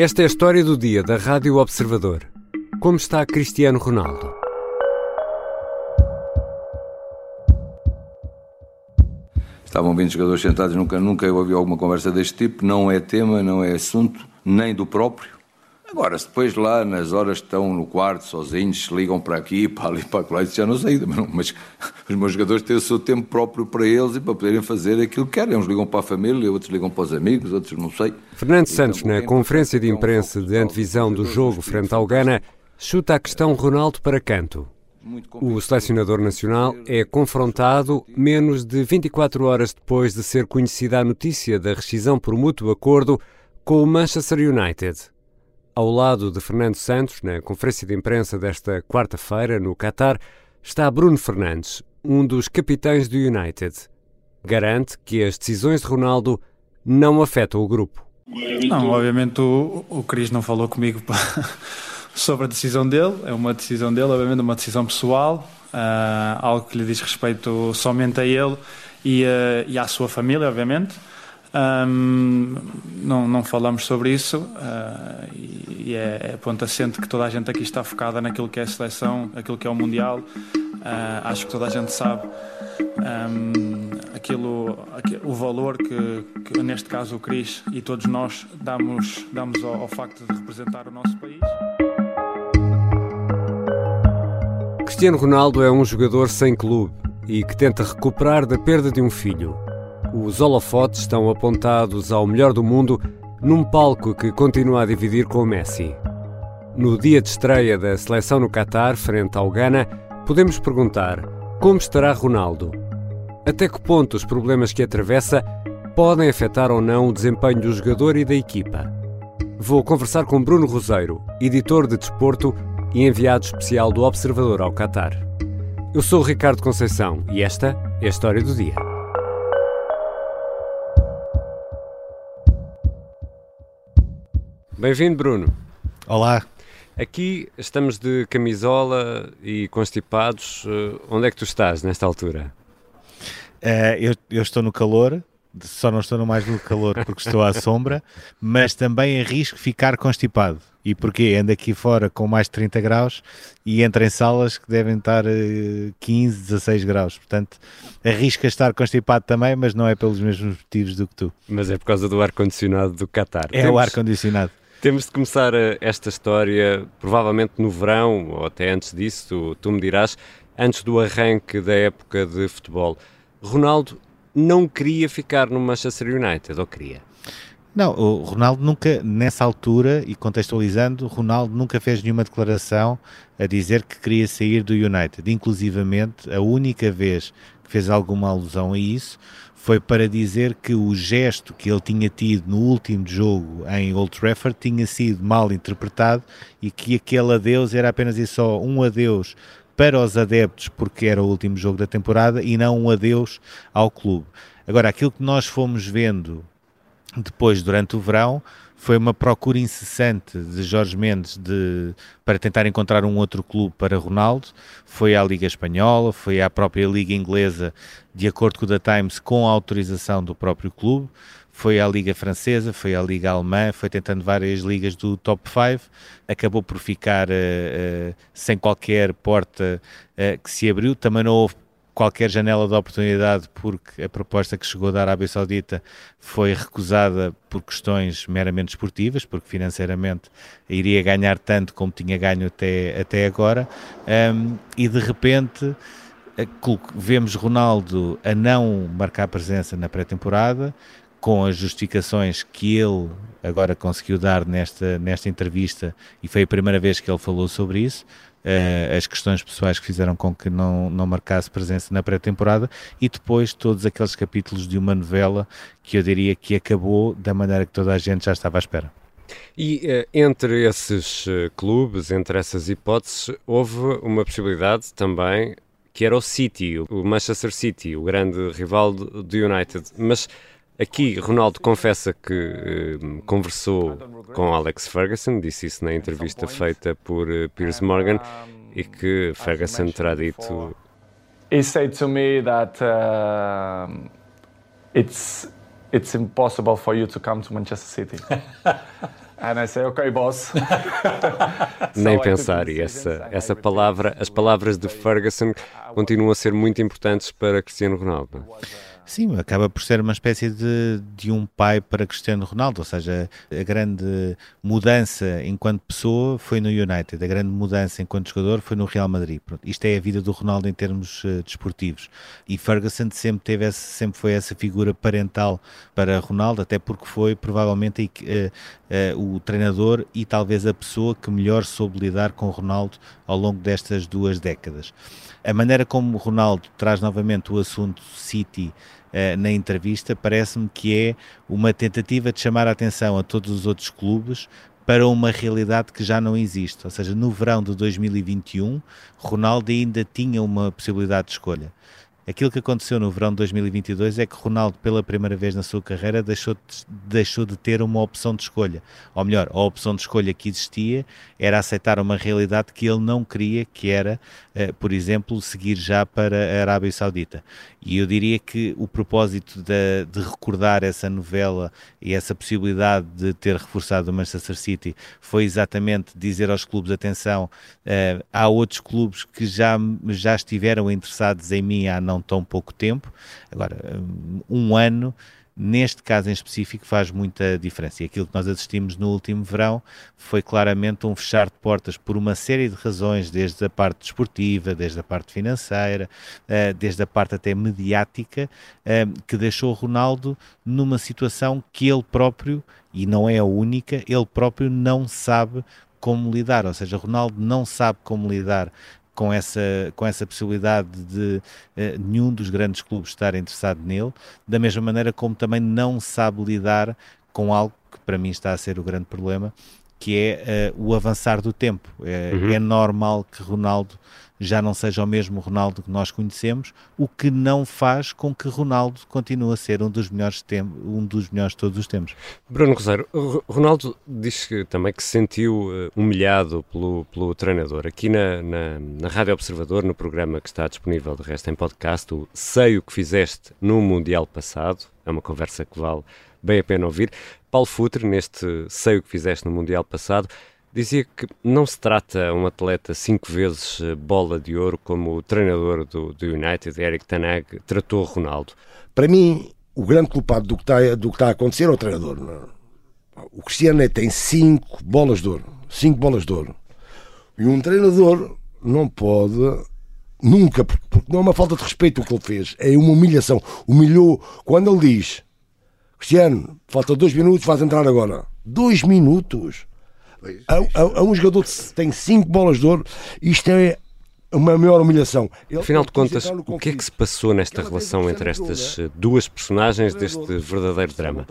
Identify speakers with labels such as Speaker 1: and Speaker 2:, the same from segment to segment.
Speaker 1: Esta é a história do dia da Rádio Observador. Como está Cristiano Ronaldo?
Speaker 2: Estavam bem os jogadores sentados, nunca, nunca ouvi alguma conversa deste tipo. Não é tema, não é assunto, nem do próprio. Agora, se depois lá nas horas estão no quarto sozinhos, se ligam para aqui, para ali, para lá, isso já não sei, mas os meus jogadores têm o seu tempo próprio para eles e para poderem fazer aquilo que querem. Uns ligam para a família, outros ligam para os amigos, outros não sei.
Speaker 1: Fernando Santos, na conferência de imprensa de antevisão do jogo frente ao Ghana, chuta a questão Ronaldo para canto. O selecionador nacional é confrontado menos de 24 horas depois de ser conhecida a notícia da rescisão por mútuo acordo com o Manchester United. Ao lado de Fernando Santos, na conferência de imprensa desta quarta-feira, no Qatar, está Bruno Fernandes, um dos capitães do United. Garante que as decisões de Ronaldo não afetam o grupo.
Speaker 3: Não, obviamente o, o Cris não falou comigo sobre a decisão dele, é uma decisão dele, obviamente uma decisão pessoal, uh, algo que lhe diz respeito somente a ele e, uh, e à sua família, obviamente. Um, não, não falamos sobre isso uh, e, e é, é ponto assente que toda a gente aqui está focada naquilo que é a seleção, aquilo que é o Mundial. Uh, acho que toda a gente sabe um, aquilo, aquilo, o valor que, que, neste caso, o Cris e todos nós damos, damos ao, ao facto de representar o nosso país.
Speaker 1: Cristiano Ronaldo é um jogador sem clube e que tenta recuperar da perda de um filho. Os holofotes estão apontados ao melhor do mundo num palco que continua a dividir com o Messi. No dia de estreia da seleção no Qatar, frente ao Ghana, podemos perguntar como estará Ronaldo? Até que ponto os problemas que atravessa podem afetar ou não o desempenho do jogador e da equipa? Vou conversar com Bruno Roseiro, editor de desporto e enviado especial do Observador ao Qatar. Eu sou Ricardo Conceição e esta é a história do dia. Bem-vindo, Bruno.
Speaker 4: Olá.
Speaker 1: Aqui estamos de camisola e constipados. Eh, onde é que tu estás nesta altura?
Speaker 4: Uh, eu, eu, estou no calor, só não estou no mais no calor porque estou à sombra, mas também arrisco ficar constipado. E porquê? Ando aqui fora com mais de 30 graus e entro em salas que devem estar 15, 16 graus. Portanto, arrisco a estar constipado também, mas não é pelos mesmos motivos do que tu.
Speaker 1: Mas é por causa do ar-condicionado do Qatar.
Speaker 4: É Temos... o ar-condicionado.
Speaker 1: Temos de começar eh, esta história, provavelmente no verão, ou até antes disso, tu, tu me dirás, antes do arranque da época de futebol. Ronaldo não queria ficar no Manchester United, ou queria?
Speaker 4: Não, o Ronaldo nunca, nessa altura, e contextualizando, Ronaldo nunca fez nenhuma declaração a dizer que queria sair do United. Inclusivamente, a única vez fez alguma alusão a isso foi para dizer que o gesto que ele tinha tido no último jogo em Old Trafford tinha sido mal interpretado e que aquele adeus era apenas e só um adeus para os adeptos porque era o último jogo da temporada e não um adeus ao clube. Agora, aquilo que nós fomos vendo depois, durante o verão, foi uma procura incessante de Jorge Mendes de, para tentar encontrar um outro clube para Ronaldo. Foi à Liga Espanhola, foi à própria Liga Inglesa, de acordo com o The Times, com a autorização do próprio clube. Foi à Liga Francesa, foi à Liga Alemã, foi tentando várias ligas do top 5. Acabou por ficar uh, uh, sem qualquer porta uh, que se abriu. Também não houve qualquer janela de oportunidade, porque a proposta que chegou da Arábia Saudita foi recusada por questões meramente esportivas, porque financeiramente iria ganhar tanto como tinha ganho até, até agora, um, e de repente vemos Ronaldo a não marcar presença na pré-temporada, com as justificações que ele agora conseguiu dar nesta, nesta entrevista, e foi a primeira vez que ele falou sobre isso, uh, as questões pessoais que fizeram com que não, não marcasse presença na pré-temporada e depois todos aqueles capítulos de uma novela que eu diria que acabou da maneira que toda a gente já estava à espera.
Speaker 1: E uh, entre esses uh, clubes, entre essas hipóteses, houve uma possibilidade também que era o City, o Manchester City, o grande rival do, do United. Mas Aqui, Ronaldo confessa que eh, conversou com Alex Ferguson, disse isso na entrevista feita por uh, Piers Morgan, e que Ferguson terá dito.
Speaker 5: He said to me that uh, it's it's impossible for you to come to Manchester City. And I say, okay, boss.
Speaker 1: Nem pensar, e essa, essa palavra, as palavras de Ferguson continuam a ser muito importantes para Cristiano Ronaldo.
Speaker 4: Sim, acaba por ser uma espécie de, de um pai para Cristiano Ronaldo, ou seja, a grande mudança enquanto pessoa foi no United, a grande mudança enquanto jogador foi no Real Madrid. Pronto, isto é a vida do Ronaldo em termos uh, desportivos. E Ferguson sempre teve essa, sempre foi essa figura parental para Ronaldo, até porque foi provavelmente uh, uh, o treinador e talvez a pessoa que melhor soube lidar com Ronaldo ao longo destas duas décadas. A maneira como Ronaldo traz novamente o assunto City uh, na entrevista parece-me que é uma tentativa de chamar a atenção a todos os outros clubes para uma realidade que já não existe. Ou seja, no verão de 2021, Ronaldo ainda tinha uma possibilidade de escolha. Aquilo que aconteceu no verão de 2022 é que Ronaldo, pela primeira vez na sua carreira, deixou de, deixou de ter uma opção de escolha. Ou melhor, a opção de escolha que existia era aceitar uma realidade que ele não queria, que era, eh, por exemplo, seguir já para a Arábia Saudita. E eu diria que o propósito de, de recordar essa novela e essa possibilidade de ter reforçado o Manchester City foi exatamente dizer aos clubes: atenção, eh, há outros clubes que já, já estiveram interessados em mim há não não tão pouco tempo. Agora, um ano neste caso em específico faz muita diferença. E aquilo que nós assistimos no último verão foi claramente um fechar de portas por uma série de razões, desde a parte desportiva, desde a parte financeira, eh, desde a parte até mediática, eh, que deixou Ronaldo numa situação que ele próprio, e não é a única, ele próprio não sabe como lidar, ou seja, Ronaldo não sabe como lidar com essa, com essa possibilidade de uh, nenhum dos grandes clubes estar interessado nele, da mesma maneira como também não sabe lidar com algo que para mim está a ser o grande problema, que é uh, o avançar do tempo. É, uhum. é normal que Ronaldo já não seja o mesmo Ronaldo que nós conhecemos, o que não faz com que Ronaldo continue a ser um dos melhores, um dos melhores de todos os tempos.
Speaker 1: Bruno Rosário, Ronaldo diz que, também que se sentiu uh, humilhado pelo, pelo treinador. Aqui na, na, na Rádio Observador, no programa que está disponível de resto em podcast, o Sei o que fizeste no Mundial passado, é uma conversa que vale bem a pena ouvir. Paulo Futre, neste Sei o que fizeste no Mundial passado, Dizia que não se trata um atleta cinco vezes eh, bola de ouro como o treinador do, do United, Eric Tanag, tratou Ronaldo.
Speaker 6: Para mim, o grande culpado do que está, do que está a acontecer é o treinador. É? O Cristiano tem cinco bolas de ouro. Cinco bolas de ouro. E um treinador não pode nunca, porque não é uma falta de respeito o que ele fez, é uma humilhação. Humilhou quando ele diz: Cristiano, falta dois minutos, faz entrar agora. Dois minutos. A, a, a um jogador que tem 5 bolas de ouro, isto é uma maior humilhação.
Speaker 1: Ele Afinal de contas, o que é que se passou nesta relação entre estas eh, duas personagens deste verdadeiro drama?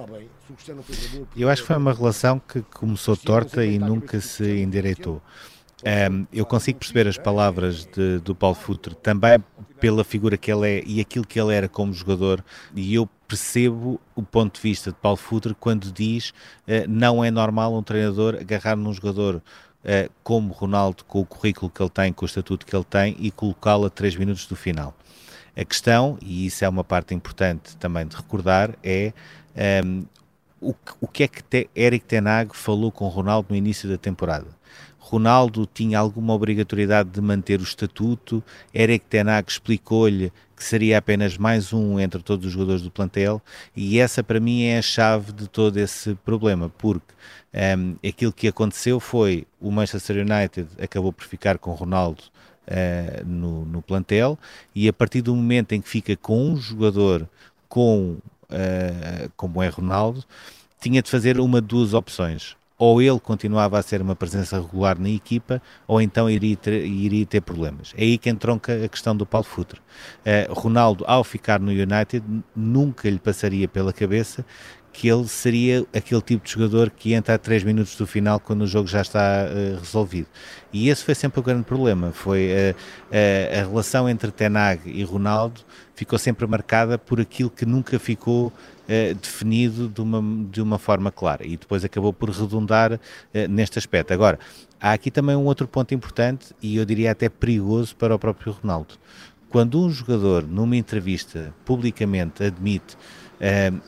Speaker 4: Eu acho que foi uma relação que começou torta e nunca se endireitou. Um, eu consigo perceber as palavras de, do Paulo Futre também pela figura que ele é e aquilo que ele era como jogador, e eu percebo o ponto de vista de Paulo Futre quando diz uh, não é normal um treinador agarrar num jogador uh, como Ronaldo, com o currículo que ele tem, com o estatuto que ele tem, e colocá-lo a 3 minutos do final. A questão, e isso é uma parte importante também de recordar, é um, o, o que é que te, Eric Tenag falou com Ronaldo no início da temporada Ronaldo tinha alguma obrigatoriedade de manter o estatuto, Eric Tenag explicou-lhe que seria apenas mais um entre todos os jogadores do plantel, e essa para mim é a chave de todo esse problema, porque um, ehm, aquilo que aconteceu foi o Manchester United acabou por ficar com Ronaldo uh, no, no, plantel, e a partir do momento em que fica com um jogador com, uh, como é Ronaldo, tinha de fazer uma de duas opções ou ele continuava a ser uma presença regular na equipa, ou então iria ter, iria ter problemas. É aí que entronca a questão do Paulo Futre. Uh, Ronaldo, ao ficar no United, nunca lhe passaria pela cabeça que ele seria aquele tipo de jogador que entra a 3 minutos do final quando o jogo já está uh, resolvido. E esse foi sempre o grande problema, foi uh, uh, a relação entre Tenag e Ronaldo ficou sempre marcada por aquilo que nunca ficou eh, definido de uma, de uma forma clara e depois acabou por redundar eh, neste aspecto. Agora, há aqui também um outro ponto importante e eu diria até perigoso para o próprio Ronaldo. Quando um jogador, numa entrevista, publicamente admite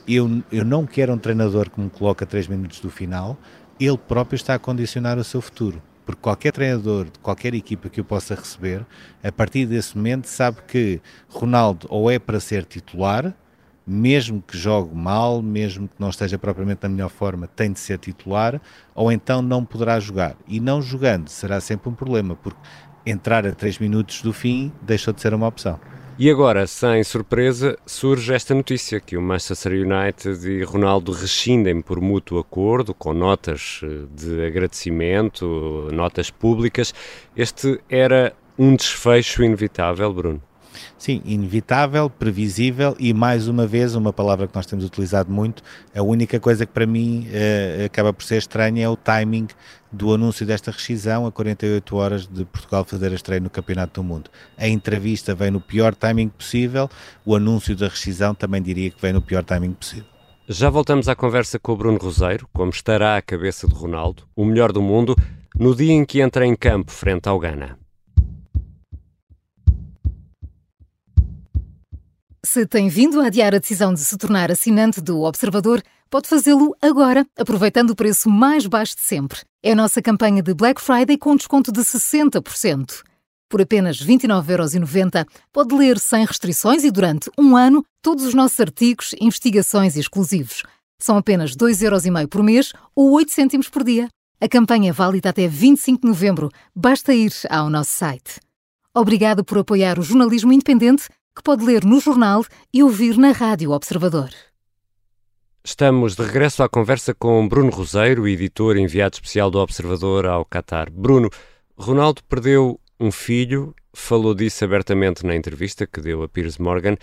Speaker 4: eu, eu não quero um treinador que me coloque a 3 minutos do final, ele próprio está a condicionar o seu futuro. Porque qualquer treinador de qualquer equipa que o possa receber, a partir desse momento sabe que Ronaldo ou é para ser titular, mesmo que jogue mal, mesmo que não esteja propriamente na melhor forma, tem de ser titular, ou então não poderá jogar. E não jogando será sempre um problema, porque entrar a 3 minutos do fim deixou de ser uma opção.
Speaker 1: E agora, sem surpresa, surge esta notícia que o Manchester United e Ronaldo rescindem por mútuo acordo, com notas eh, de agradecimento, notas públicas. Este era um desfecho inevitável, Bruno?
Speaker 4: Sim, inevitável, previsível e mais uma vez, uma palavra que nós temos utilizado muito, a única coisa que para mim uh, acaba por ser estranha é o timing do anúncio desta rescisão a 48 horas de Portugal fazer a estreia no Campeonato do Mundo. A entrevista vem no pior timing possível, o anúncio da rescisão também diria que vem no pior timing possível.
Speaker 1: Já voltamos à conversa com o Bruno Roseiro, como estará a cabeça de Ronaldo, o melhor do mundo, no dia em que entra em campo frente ao Ghana.
Speaker 7: Se tem vindo a adiar a decisão de se tornar assinante do Observador, pode fazê-lo agora, aproveitando o preço mais baixo de sempre. É a nossa campanha de Black Friday com desconto de 60%. Por apenas 29,90€ pode ler sem restrições e durante um ano todos os nossos artigos, investigações e exclusivos. São apenas 2,5€ por mês ou 8 cêntimos por dia. A campanha é válida até 25 de novembro. Basta ir ao nosso site. Obrigado por apoiar o jornalismo independente que pode ler no jornal e ouvir na Rádio Observador.
Speaker 1: Estamos de regresso à conversa com Bruno Roseiro, editor enviado especial do Observador ao Qatar. Bruno, Ronaldo perdeu um filho, falou disso abertamente na entrevista que deu a Piers Morgan.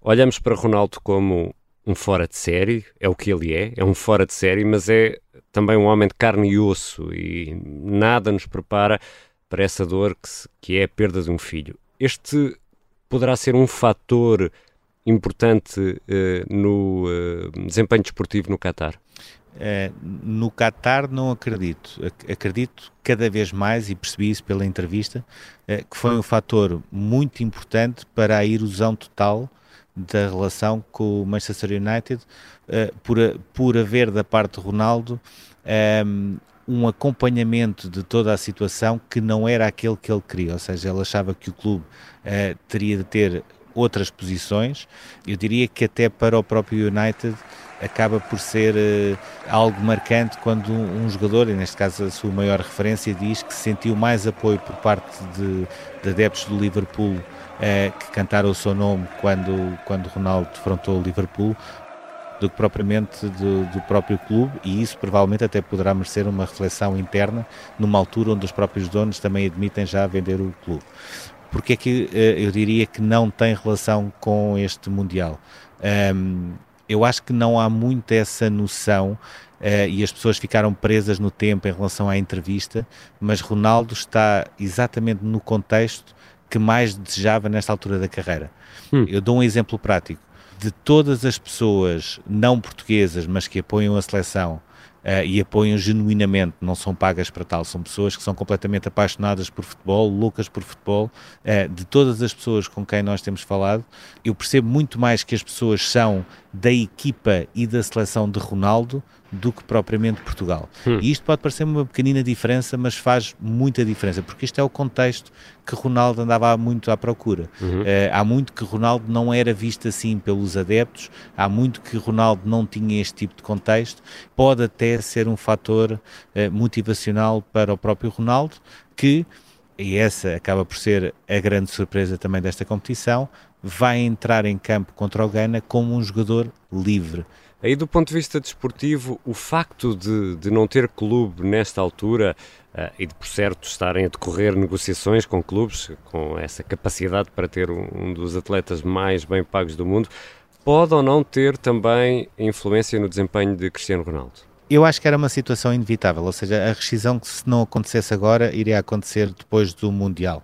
Speaker 1: Olhamos para Ronaldo como um fora de série, é o que ele é, é um fora de série, mas é também um homem de carne e osso e nada nos prepara para essa dor que, se, que é a perda de um filho. Este poderá ser um fator importante uh, no uh, desempenho desportivo no Qatar?
Speaker 4: Uh, no Qatar não acredito. Acredito cada vez mais, e percebi isso pela entrevista, que foi um fator muito importante para a erosão total da relação com o Manchester United, por, por haver da parte de Ronaldo um, um acompanhamento de toda a situação que não era aquele que ele queria, ou seja, ele achava que o clube uh, teria de ter outras posições. Eu diria que até para o próprio United acaba por ser uh, algo marcante quando um, um, jogador, e neste caso a sua maior referência, diz que sentiu mais apoio por parte de, de adeptos do Liverpool uh, que cantaram o seu nome quando, quando Ronaldo defrontou o Liverpool do que propriamente do, do, próprio clube e isso provavelmente até poderá merecer uma reflexão interna numa altura onde os próprios donos também admitem já vender o clube. Porque é que eh, eu diria que não tem relação com este Mundial? Um, eu acho que não há muito essa noção uh, e as pessoas ficaram presas no tempo em relação à entrevista, mas Ronaldo está exatamente no contexto que mais desejava nesta altura da carreira. Hum. Eu dou um exemplo prático de todas as pessoas não portuguesas, mas que apoiam a seleção uh, e apoiam genuinamente, não são pagas para tal, são pessoas que são completamente apaixonadas por futebol, loucas por futebol. Uh, de todas as pessoas com quem nós temos falado, eu percebo muito mais que as pessoas são da equipa e da seleção de Ronaldo do que propriamente Portugal. Hum. E isto pode parecer uma pequenina diferença, mas faz muita diferença, porque isto é o contexto que Ronaldo andava muito à procura. Uhum. Uh, há muito que Ronaldo não era visto assim pelos adeptos, há muito que Ronaldo não tinha este tipo de contexto. Pode até ser um fator uh, motivacional para o próprio Ronaldo, que, e essa acaba por ser a grande surpresa também desta competição, vai entrar em campo contra o Ghana como um jogador livre.
Speaker 1: Aí, do ponto de vista desportivo, o facto de, de não ter clube nesta altura e de, por certo, estarem a decorrer negociações com clubes com essa capacidade para ter um, um dos atletas mais bem pagos do mundo, pode ou não ter também influência no desempenho de Cristiano Ronaldo?
Speaker 4: Eu acho que era uma situação inevitável, ou seja, a rescisão que se não acontecesse agora iria acontecer depois do Mundial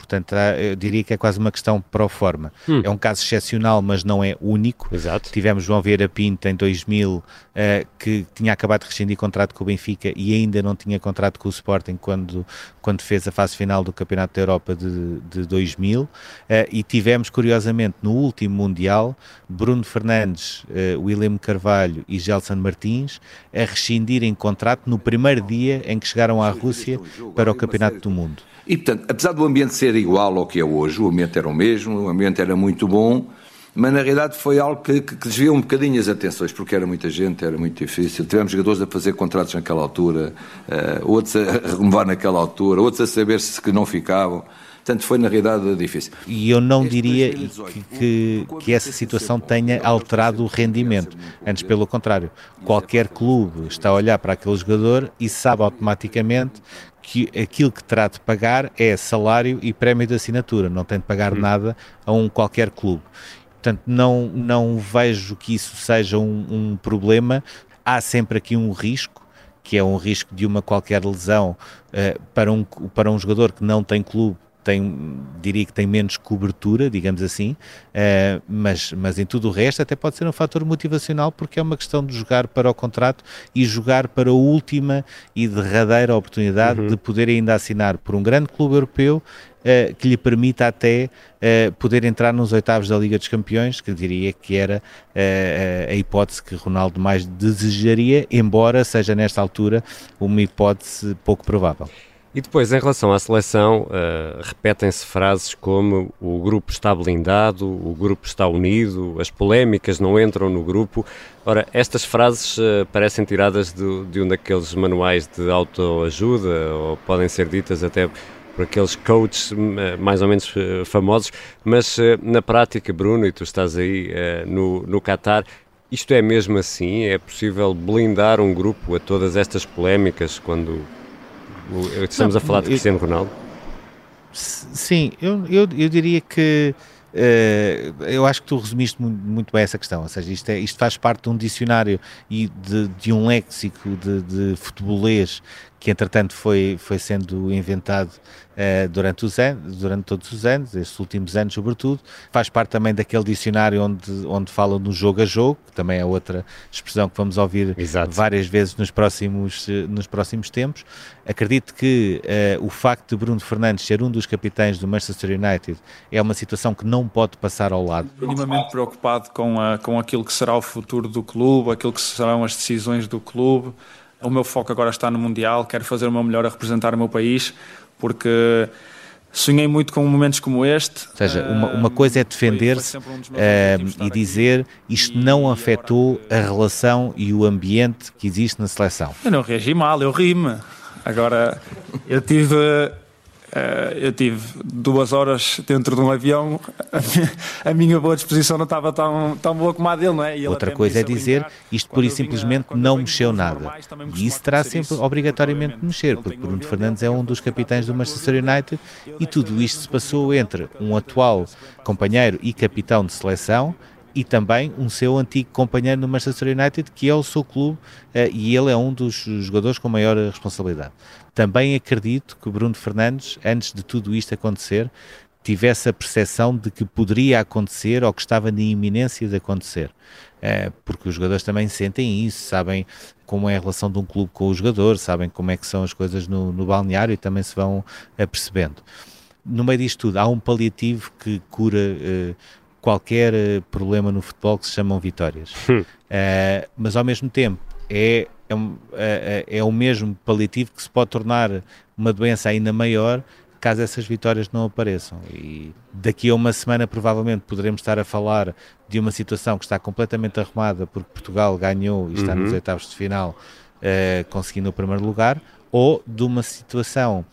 Speaker 4: Portanto, eu diria que é quase uma questão pro forma. Hum. É um caso excepcional, mas não é único.
Speaker 1: Exato.
Speaker 4: Tivemos João Vieira Pinto em 2000, uh, que tinha acabado de rescindir contrato com o Benfica e ainda não tinha contrato com o Sporting quando, quando fez a fase final do Campeonato da Europa de, de 2000. Uh, eh, e tivemos, curiosamente, no último Mundial, Bruno Fernandes, uh, William Carvalho e Gelson Martins a rescindirem contrato no primeiro dia em que chegaram à Rússia para o Campeonato do Mundo.
Speaker 2: E, portanto, apesar do ambiente ser igual ao que é hoje, o ambiente era o mesmo, o ambiente era muito bom, mas na realidade foi algo que, que, desviou um bocadinho as atenções, porque era muita gente, era muito difícil. Tivemos jogadores a fazer contratos naquela altura, uh, outros a renovar naquela altura, outros a saber se que não ficavam. Portanto, foi na realidade difícil.
Speaker 4: E eu não diria que, que, que, essa situação tenha alterado o rendimento. Antes, pelo contrário, qualquer clube está a olhar para aquele jogador e sabe automaticamente que aquilo que terá de pagar é salário e prémio de assinatura, não tem de pagar hum. nada a um qualquer clube. Portanto, não, não vejo que isso seja um, um problema. Há sempre aqui um risco, que é um risco de uma qualquer lesão uh, para, um, para um jogador que não tem clube tem, diria que tem menos cobertura, digamos assim, uh, mas, mas em tudo o resto até pode ser um fator motivacional porque é uma questão de jogar para o contrato e jogar para a última e derradeira oportunidade uhum. de poder ainda assinar por um grande clube europeu Uh, que lhe permita até uh, poder entrar nos oitavos da Liga dos Campeões, que diria que era uh, a hipótese que Ronaldo mais desejaria, embora seja nesta altura uma hipótese pouco provável.
Speaker 1: E depois, em relação à seleção, uh, repetem-se frases como o grupo está blindado, o grupo está unido, as polémicas não entram no grupo. Ora, estas frases uh, parecem tiradas de, um daqueles manuais de autoajuda, ou podem ser ditas até por aqueles coaches uh, mais ou menos famosos, mas na prática, Bruno, e tu estás aí no, no Qatar, isto é mesmo assim? É possível blindar um grupo a todas estas polémicas quando Estamos a falar de Cristiano Ronaldo?
Speaker 4: Sim, eu, eu, eu diria que uh, eu acho que tu resumiste muito, muito, bem essa questão, ou seja, isto, é, isto faz parte de um dicionário e de, de um léxico de, de futebolês que entretanto foi, foi sendo inventado uh, durante, os anos, durante todos os anos, estes últimos anos sobretudo, faz parte também daquele dicionário onde, onde falam no jogo a jogo, que também é outra expressão que vamos ouvir Exato. várias vezes nos próximos, nos próximos tempos. Acredito que uh, o facto de Bruno Fernandes ser um dos capitães do Manchester United é uma situação que não pode passar ao lado.
Speaker 3: Minimamente preocupado com, a, com aquilo que será o futuro do clube, aquilo que serão as decisões do clube. O meu foco agora está no Mundial, quero fazer o meu melhor a representar o meu país, porque sonhei muito com momentos como este.
Speaker 4: Ou seja, uma, uma coisa é defender-se um uh, e dizer isto não afetou a relação e o ambiente que existe na seleção.
Speaker 3: Eu não reagi mal, eu ri-me. Agora, eu tive eu tive duas horas dentro de um avião, a minha, boa disposição não estava tão, tão boa como a dele, não é?
Speaker 4: Outra coisa é dizer isto pura e simplesmente não mexeu nada. E isso terá sempre obrigatoriamente de mexer, porque Bruno Fernandes é um dos capitães do Manchester United e tudo isto se passou entre um atual companheiro e capitão de seleção e também um seu antigo companheiro no Manchester United, que é o seu clube, uh, e ele é um dos jogadores com maior responsabilidade. Também acredito que Bruno Fernandes, antes de tudo isto acontecer, tivesse a percepção de que poderia acontecer ou que estava na iminência de acontecer. Uh, porque os jogadores também sentem isso, sabem como é a relação de um clube com o jogador, sabem como é que são as coisas no, no balneário e também se vão apercebendo. No meio disto tudo, há um paliativo que cura uh, qualquer eh, problema no futebol que se chamam vitórias. uh, mas ao mesmo tempo é, é, é, é, o mesmo paliativo que se pode tornar uma doença ainda maior caso essas vitórias não apareçam. E daqui a uma semana provavelmente poderemos estar a falar de uma situação que está completamente arrumada porque Portugal ganhou e está uhum. nos oitavos de final uh, conseguindo o primeiro lugar, ou de uma situação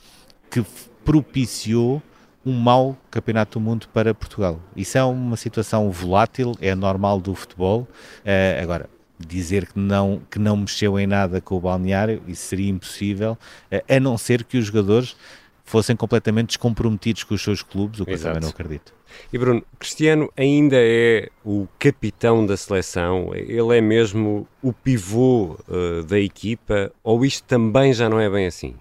Speaker 4: que propiciou um mau campeonato do mundo para Portugal. Isso é uma situação volátil, é normal do futebol. Uh, agora, dizer que não, que não mexeu em nada com o balneário, isso seria impossível, uh, a não ser que os jogadores fossem completamente descomprometidos com os seus clubes, o que Exato. eu também não acredito.
Speaker 1: E Bruno, Cristiano ainda é o capitão da seleção? Ele é mesmo o pivô uh, da equipa? Ou isto também já não é bem assim?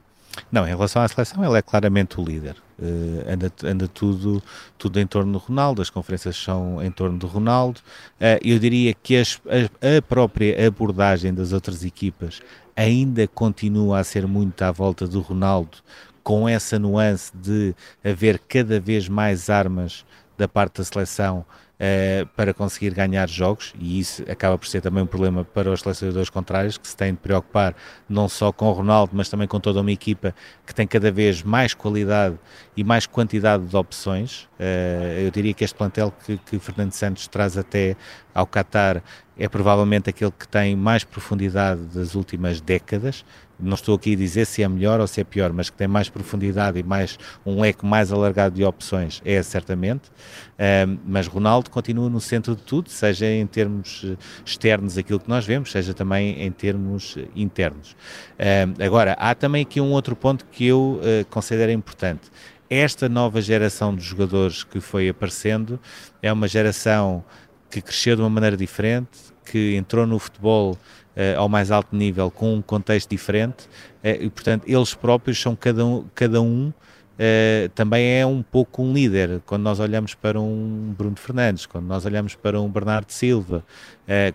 Speaker 4: Não, em relação à seleção, ele é claramente o líder. Uh, anda, anda tudo, tudo em torno do Ronaldo, as conferências são em torno do Ronaldo. Uh, eu diria que as, a, a, própria abordagem das outras equipas ainda continua a ser muito à volta do Ronaldo, com essa nuance de haver cada vez mais armas da parte da seleção uh, para conseguir ganhar jogos, e isso acaba por ser também um problema para os selecionadores contrários, que se têm de preocupar não só com o Ronaldo, mas também com toda uma equipa que tem cada vez mais qualidade e mais quantidade de opções. Uh, eu diria que este plantel que, que Fernando Santos traz até ao Qatar é provavelmente aquele que tem mais profundidade das últimas décadas. Não estou aqui a dizer se é melhor ou se é pior, mas que tem mais profundidade e mais um leque mais alargado de opções, é certamente. Um, mas Ronaldo continua no centro de tudo, seja em termos eh, externos aquilo que nós vemos, seja também em termos eh, internos. Um, agora, há também aqui um outro ponto que eu uh, considero importante. Esta nova geração de jogadores que foi aparecendo é uma geração que cresceu de uma maneira diferente, que entrou no futebol uh, ao mais alto nível com um contexto diferente uh, e, portanto, eles próprios são cada um, cada um Uh, também é um pouco um líder. Quando nós olhamos para um Bruno Fernandes, quando nós olhamos para um Bernardo Silva,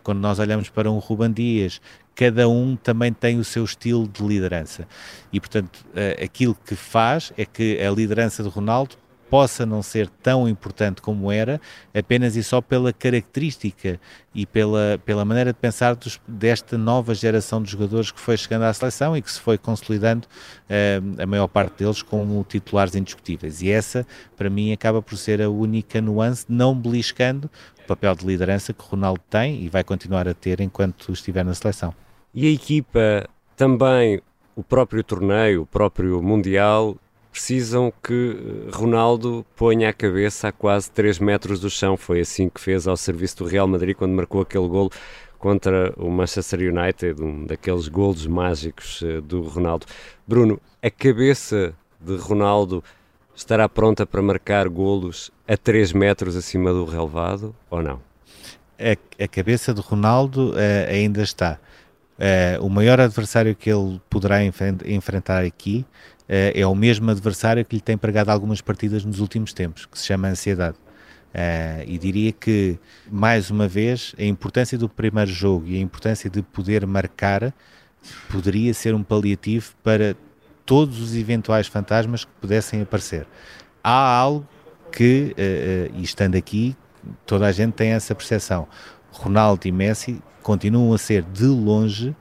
Speaker 4: quando nós olhamos para um Ruban Dias, cada um também tem o seu estilo de liderança. E, portanto, aquilo que faz é que a liderança de Ronaldo possa não ser tão importante como era, apenas e só pela característica e pela, pela maneira de pensar dos, desta nova geração de jogadores que foi chegando à seleção e que se foi consolidando uh, a maior parte deles como titulares indiscutíveis. E essa, para mim, acaba por ser a única nuance, não beliscando o papel de liderança que Ronaldo tem e vai continuar a ter enquanto estiver na seleção.
Speaker 1: E a equipa também, o próprio torneio, o próprio Mundial, precisam que eh, Ronaldo ponha a cabeça a quase 3 metros do chão. Foi assim que fez ao serviço do Real Madrid quando marcou aquele golo contra o Manchester United, um daqueles golos mágicos eh, do Ronaldo. Bruno, a cabeça de Ronaldo estará pronta para marcar golos a 3 metros acima do relevado ou não?
Speaker 4: A, a cabeça de Ronaldo uh, ainda está. Uh, o maior adversário que ele poderá enfrentar aqui é o mesmo adversário que lhe tem pregado algumas partidas nos últimos tempos, que se chama ansiedade. Uh, e diria que, mais uma vez, a importância do primeiro jogo e a importância de poder marcar poderia ser um paliativo para todos os eventuais fantasmas que pudessem aparecer. Há algo que, uh, uh, e estando aqui, toda a gente tem essa percepção. Ronaldo e Messi continuam a ser de longe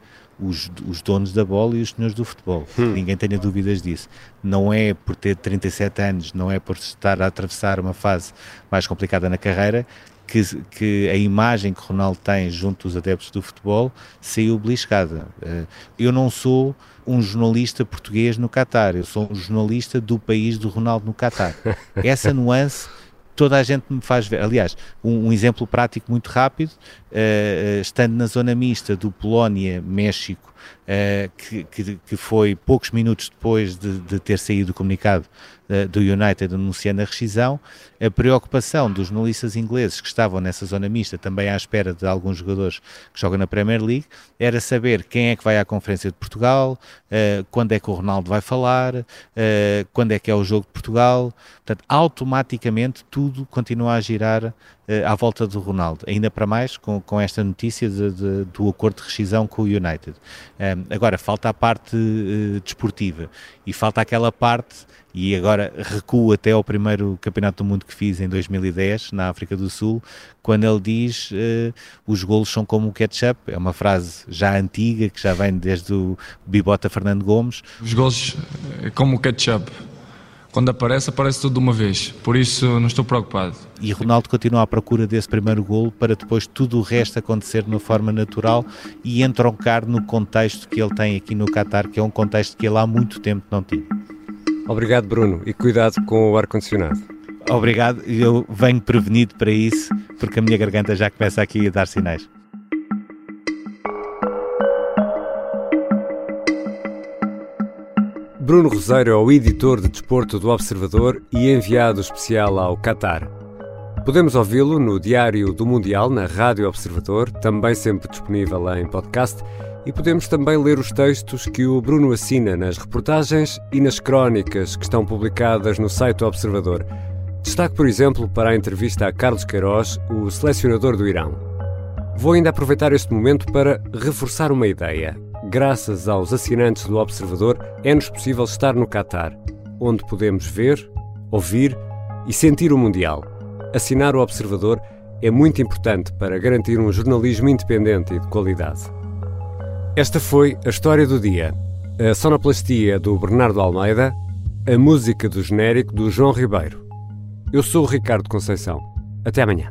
Speaker 4: os, os donos da bola e os senhores do futebol. Hum. Ninguém tenha dúvidas disso. Não é por ter 37 anos, não é por estar a atravessar uma fase mais complicada na carreira que, que, a imagem que Ronaldo tem junto dos adeptos do futebol saiu beliscada. Eh, eu não sou um jornalista português no Qatar, eu sou um jornalista do país do Ronaldo no Qatar. Essa nuance toda a gente me faz ver. Aliás, um, um exemplo prático muito rápido, uh, estando na zona mista do Polónia-México, uh, que, que, que, foi poucos minutos depois de, de ter saído o comunicado uh, do United anunciando a rescisão, a preocupação dos jornalistas ingleses que estavam nessa zona mista, também à espera de alguns jogadores que jogam na Premier League, era saber quem é que vai à Conferência de Portugal, uh, quando é que o Ronaldo vai falar, quando é que é o jogo de Portugal. Portanto, automaticamente tudo continua a girar à volta do Ronaldo, ainda para mais com, com esta notícia de, de, do acordo de rescisão com o United. agora, falta a parte desportiva e falta aquela parte e agora recuo até ao primeiro campeonato do mundo que fiz em 2010 na África do Sul, quando ele diz uh, os golos são como o ketchup, é uma frase já antiga que já vem desde o Bibota Fernando Gomes.
Speaker 8: Os golos é como o ketchup. Quando aparece, aparece tudo de uma vez. Por isso, não estou preocupado.
Speaker 4: E Ronaldo continua à procura desse primeiro golo para depois tudo o resto acontecer de uma forma natural e entroncar no contexto que ele tem aqui no Qatar, que é um contexto que ele há muito tempo não tinha.
Speaker 1: Obrigado, Bruno, e cuidado com o ar-condicionado.
Speaker 4: Obrigado, eu venho prevenido para isso, porque a minha garganta já começa aqui a dar sinais.
Speaker 1: Bruno Roseiro é o editor de desporto do Observador e enviado especial ao Qatar. Podemos ouvi-lo no Diário do Mundial, na Rádio Observador, também sempre disponível em podcast E podemos também ler os textos que o Bruno assina nas reportagens e nas crónicas que estão publicadas no site do Observador. Destaque, por exemplo, para a entrevista a Carlos Queiroz, o selecionador do Irão. Vou ainda aproveitar este momento para reforçar uma ideia. Graças aos assinantes do Observador, é-nos possível estar no Catar, onde podemos ver, ouvir e sentir o Mundial. Assinar o Observador é muito importante para garantir um jornalismo independente e de qualidade. Esta foi a história do dia. A sonoplastia do Bernardo Almeida, a música do genérico do João Ribeiro. Eu sou o Ricardo Conceição. Até amanhã.